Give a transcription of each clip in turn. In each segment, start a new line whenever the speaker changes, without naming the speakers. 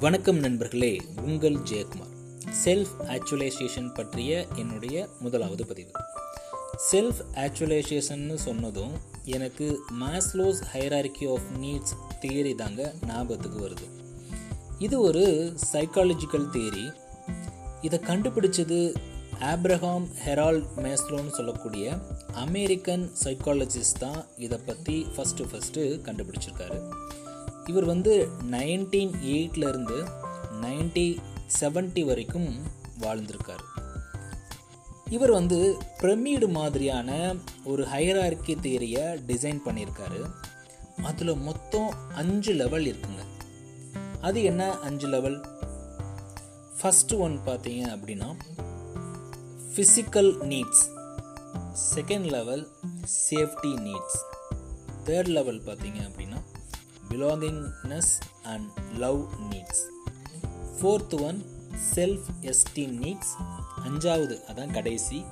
வணக்கம் நண்பர்களே உங்கள் ஜெயக்குமார். செல்ஃப் ஆக்சுவலைசேஷன் பற்றிய என்னுடைய முதலாவது பதிவு. செல்ஃப் ஆக்சுவலைசேஷன்னு சொன்னதும் எனக்கு Maslow's hierarchy of needs theory தாங்க ஞாபகத்துக்கு வருது. இது ஒரு சைக்காலஜிக்கல் தியரி இதை கண்டுபிடிச்சது ஆப்ரஹாம் ஹெரால்ட் மேஸ்லோன்னு சொல்லக்கூடிய அமெரிக்கன் சைக்காலஜிஸ்ட் தான் இதை பற்றி ஃபஸ்ட்டு ஃபஸ்ட்டு கண்டுபிடிச்சிருக்காரு. இவர் வந்து நைன்டீன் எயிட்லேருந்து நைன்டி செவன்ட்டி வரைக்கும் வாழ்ந்திருக்காரு. இவர் வந்து பிரமிடு மாதிரியான ஒரு ஹைரார்கி தியரியை டிசைன் பண்ணியிருக்காரு. அதில் மொத்தம் அஞ்சு லெவல் இருக்குங்க. அது என்ன அஞ்சு லெவல் ஃபஸ்ட்டு ஒன் பார்த்தீங்க அப்படின்னா physical needs second level safety needs third level பார்த்தீங்க அப்படின்னா belongingness and love needs fourth one self esteem needs அஞ்சாவது அதான் கடைசி.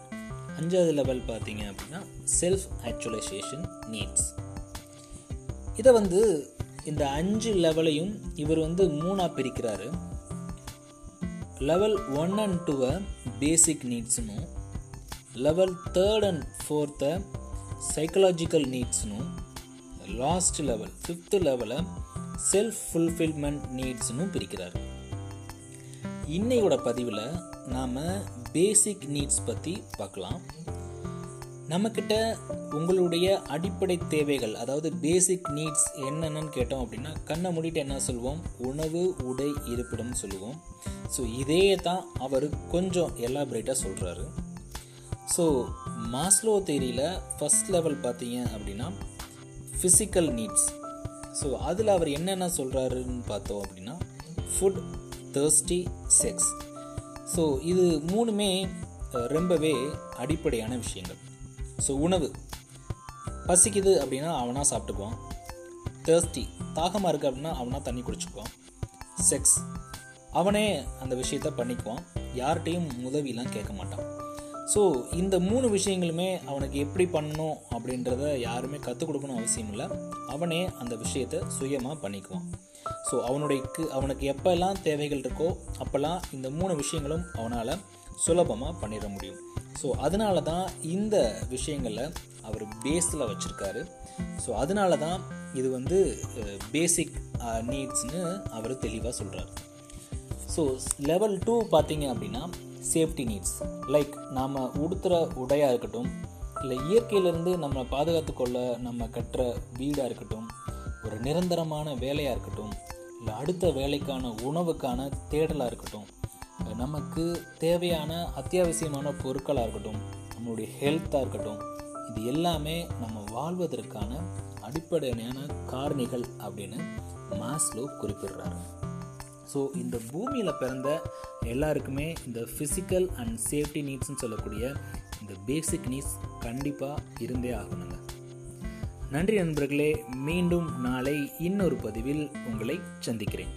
அஞ்சாவது லெவல் பார்த்தீங்க அப்படின்னா செல்ஃப் ஆக்சுவலைசேஷன் நீட்ஸ் இதை வந்து இந்த அஞ்சு லெவலையும் இவர் வந்து மூணாக பிரிக்கிறாரு. லெவல் ஒன் அண்ட் டூவை பேசிக் நீட்ஸ்னும் லெவல் தேர்ட் அண்ட் ஃபோர்த்தை சைக்கலாஜிக்கல் நீட்ஸ்னும் லாஸ்ட் லெவல் ஃபிஃப்த் லெவலை செல்ஃப் ஃபுல்ஃபில்மெண்ட் நீட்ஸ்னும் பிரிக்கிறார். இன்னையோட பதிவில் நாம் பேசிக் நீட்ஸ் பற்றி பார்க்கலாம். நம்மக்கிட்ட உங்களுடைய அடிப்படை தேவைகள் அதாவது பேசிக் நீட்ஸ் என்னென்னு கேட்டோம் அப்படின்னா கண்ணை மூடிட்டு என்ன சொல்லுவோம் உணவு உடை இருப்பிடம் சொல்லுவோம். ஸோ இதே தான் அவர் கொஞ்சம் எலாபரேட்டாக சொல்கிறாரு ஸோ மாஸ்லோ தேரியில் ஃபஸ்ட் லெவல் பார்த்தீங்க அப்படின்னா ஃபிசிக்கல் நீட்ஸ் ஸோ அதில் அவர் என்னென்ன சொல்கிறாருன்னு பார்த்தோம் அப்படின்னா ஃபுட் தேர்ஸ்டி செக்ஸ் ஸோ இது மூணுமே ரொம்பவே அடிப்படையான விஷயங்கள். ஸோ உணவு. பசிக்குது அப்படின்னா அவனாக சாப்பிட்டுக்குவான். தேர்ஸ்டி தாகமாக இருக்குது அப்படின்னா அவனாக தண்ணி குடிச்சுக்குவான். செக்ஸ் அவனே அந்த விஷயத்த பண்ணிக்குவான். யார்கிட்டையும் உதவிலாம் கேட்க மாட்டான். ஸோ இந்த மூணு விஷயங்களுமே அவனுக்கு எப்படி பண்ணணும் அப்படின்றத யாருமே கற்றுக் கொடுக்கணும் அவசியம் இல்லை. அவனே அந்த விஷயத்தை சுயமாக பண்ணிக்குவான். ஸோ அவனுடைய அவனுக்கு எப்போல்லாம் தேவைகள் இருக்கோ அப்போல்லாம் இந்த மூணு விஷயங்களும் அவனால் சுலபமாக பண்ணிட முடியும். ஸோ அதனால தான் இந்த விஷயங்களை அவர் பேஸில் வச்சுருக்காரு. ஸோ அதனால தான் இது வந்து பேசிக் நீட்ஸ்னு அவர் தெளிவாக சொல்கிறார் ஸோ லெவல் டூ பார்த்தீங்க அப்படின்னா சேஃப்டி நீட்ஸ் லைக் நாம் உடுத்துகிற உடையாக இருக்கட்டும் இல்லை இயற்கையிலேருந்து நம்மளை பாதுகாத்து கொள்ள நம்ம கட்டுற வீடாக இருக்கட்டும் ஒரு நிரந்தரமான வேலையாக இருக்கட்டும் இல்லை அடுத்த வேலைக்கான உணவுக்கான தேடலாக இருக்கட்டும் நமக்கு தேவையான அத்தியாவசியமான பொருட்களாக இருக்கட்டும் நம்மளுடைய ஹெல்த்தாக இருக்கட்டும் இது எல்லாமே நம்ம வாழ்வதற்கான அடிப்படையான காரணிகள் அப்படின்னு மாஸ்லோ குறிப்பிடுறாரு. ஸோ இந்த பூமியில் பிறந்த எல்லாருக்குமே இந்த ஃபிசிக்கல் அண்ட் சேஃப்டி நீட்ஸ்னு சொல்லக்கூடிய இந்த பேசிக் நீட்ஸ் கண்டிப்பாக இருந்தே ஆகணுங்க. நன்றி நண்பர்களே மீண்டும் நாளை இன்னொரு பதிவில் உங்களை சந்திக்கிறேன்.